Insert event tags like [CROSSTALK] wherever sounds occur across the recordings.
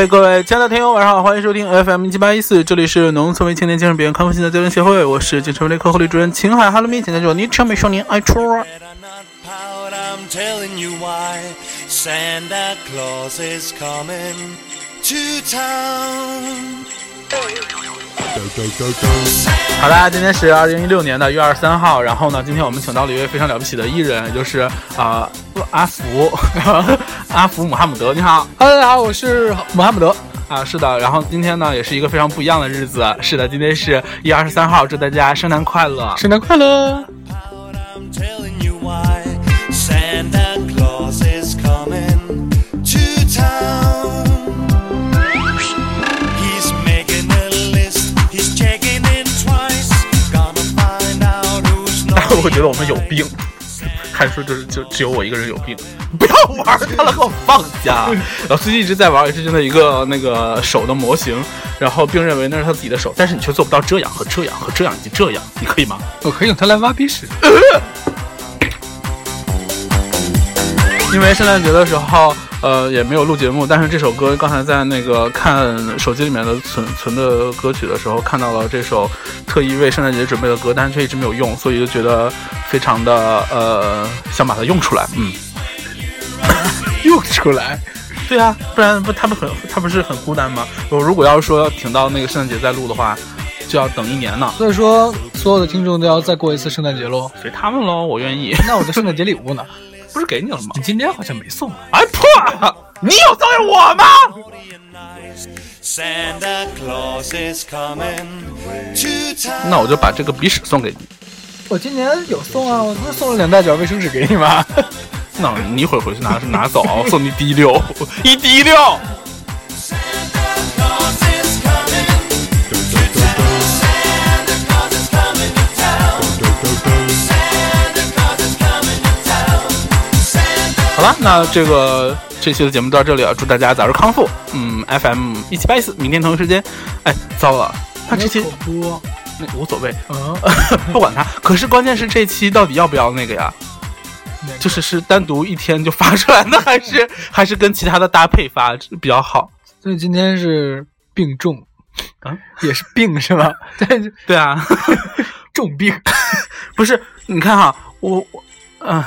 嘿，各位亲爱的听友，晚上好，欢迎收听 FM 一七八一四，这里是农村为青年精神病康复心的交流协会，我是精神分裂科护理主任秦海，哈喽咪，现在就你成美少年爱出。Pout, I'm telling you why Santa Claus is coming to town. 好啦，今天是二零一六年的一月二十三号，然后呢，今天我们请到了一位非常了不起的艺人，也就是啊、阿福阿福姆哈姆德，你好。Hello，大家好，我是姆哈姆德。啊，是的，然后今天呢也是一个非常不一样的日子，是的，今天是一月二十三号，祝大家圣诞快乐。圣诞快乐！Pout, I'm telling you why Santa Claus is coming to town. He's making a list, he's checking in twice. Gonna find out who's 大家觉得我们有病？还是说就是就只有我一个人有病？[LAUGHS] 不要玩它了，给我放下！[LAUGHS] 然后最近一直在玩也是真的一个那个手的模型，然后并认为那是他自己的手，但是你却做不到这样和这样和这样以及这样，你可以吗？我可以用它来挖鼻屎。[LAUGHS] 因为圣诞节的时候，呃，也没有录节目，但是这首歌刚才在那个看手机里面的存存的歌曲的时候，看到了这首特意为圣诞节准备的歌，但是却一直没有用，所以就觉得非常的呃想把它用出来。嗯，用出来。对啊，不然不他们很他不是很孤单吗？我如果要是说要停到那个圣诞节再录的话，就要等一年呢。所以说，所有的听众都要再过一次圣诞节喽。随他们喽，我愿意。那我的圣诞节礼物呢？[LAUGHS] 不是给你了吗？你今天好像没送。哎破！你有送给我吗.那我就把这个鼻屎送给你。我今年有送啊，我不是送了两大卷卫生纸给你吗？那你一会儿回去拿拿走，送你滴溜，一滴溜。好了，那这个这期的节目到这里啊，祝大家早日康复。嗯，FM 一七八一四，明天同一时间。哎，糟了，他这播。那无所谓，嗯，[LAUGHS] 不管他。可是关键是这期到底要不要那个呀？就是是单独一天就发出来呢，[LAUGHS] 还是还是跟其他的搭配发比较好？所以今天是病重，啊，也是病是吧？对 [LAUGHS] 对啊，重病。不是，你看哈，我我，嗯、哎，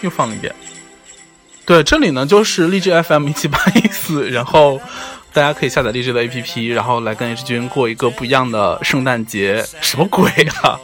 又放了一遍。对，这里呢就是荔枝 FM 一七八一四，[LAUGHS] 然后大家可以下载荔枝的 APP，然后来跟 H 君过一个不一样的圣诞节。什么鬼啊！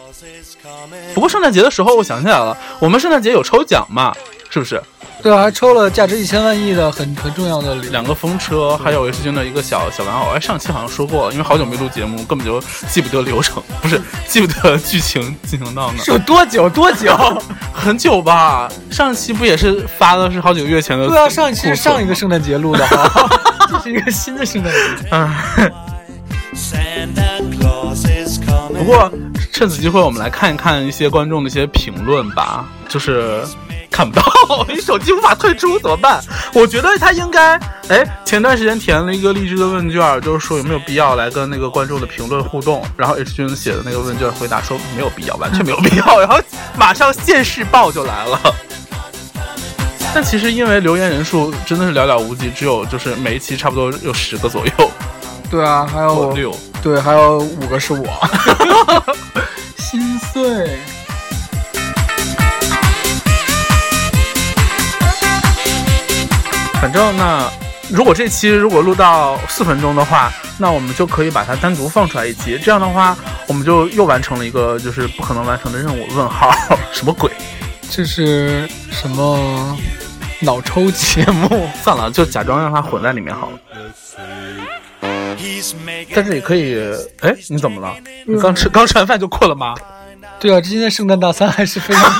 不过圣诞节的时候，我想起来了，我们圣诞节有抽奖嘛，是不是？对啊，还抽了价值一千万亿的很很重要的。两个风车，还有 H 君的一个小小玩偶。哎，上期好像说过了，因为好久没录节目，根本就记不得流程，不是记不得剧情进行到哪是。有多久？多久？[LAUGHS] 很久吧？上期不也是发的是好几个月前的？对啊，上一期是上一个。圣诞节录的哈，[LAUGHS] 这是一个新的圣诞节。嗯.不过趁此机会，我们来看一看一些观众的一些评论吧。就是看不到，你手机无法退出怎么办？[LAUGHS] 我觉得他应该，哎，前段时间填了一个励志的问卷，就是说有没有必要来跟那个观众的评论互动。然后 H 君写的那个问卷回答说没有必要，完全没有必要。然后马上现世报就来了。[LAUGHS] 但其实因为留言人数真的是寥寥无几，只有就是每一期差不多有十个左右，对啊，还有六。对，还有五个是我，[LAUGHS] 心碎。正那如果这期如果录到四分钟的话，那我们就可以把它单独放出来一期。这样的话，我们就又完成了一个就是不可能完成的任务。问号，什么鬼？这是什么脑抽节目？算了，就假装让它混在里面好了。但是也可以，哎，你怎么了？你刚吃刚吃完饭就困了吗？对啊，今天圣诞大餐还是非常 [LAUGHS]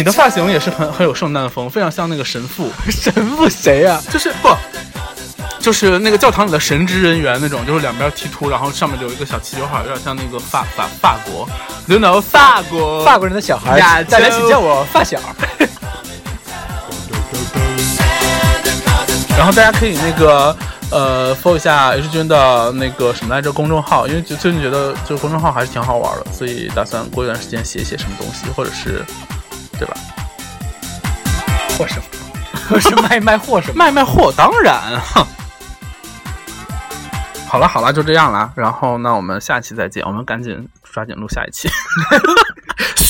你的发型也是很很有圣诞风，非常像那个神父，[LAUGHS] 神父谁呀、就是不。就是那个教堂里的神职人员那种，就是两边剃秃，然后上面就有一个小齐刘海，有点像那个法法法国，you know 法国法国人的小孩呀，大家洲请叫我发小。[LAUGHS] 然后大家可以那个呃 follow 一下 H 君的那个什么来着公众号，因为就最近觉得就是公众号还是挺好玩的，所以打算过一段时间写一写什么东西，或者是对吧？货什么？我 [LAUGHS] 是卖卖货什么？卖卖货，当然。哼好了好了，就这样了。然后那我们下期再见，我们赶紧抓紧录下一期。嘘 [LAUGHS]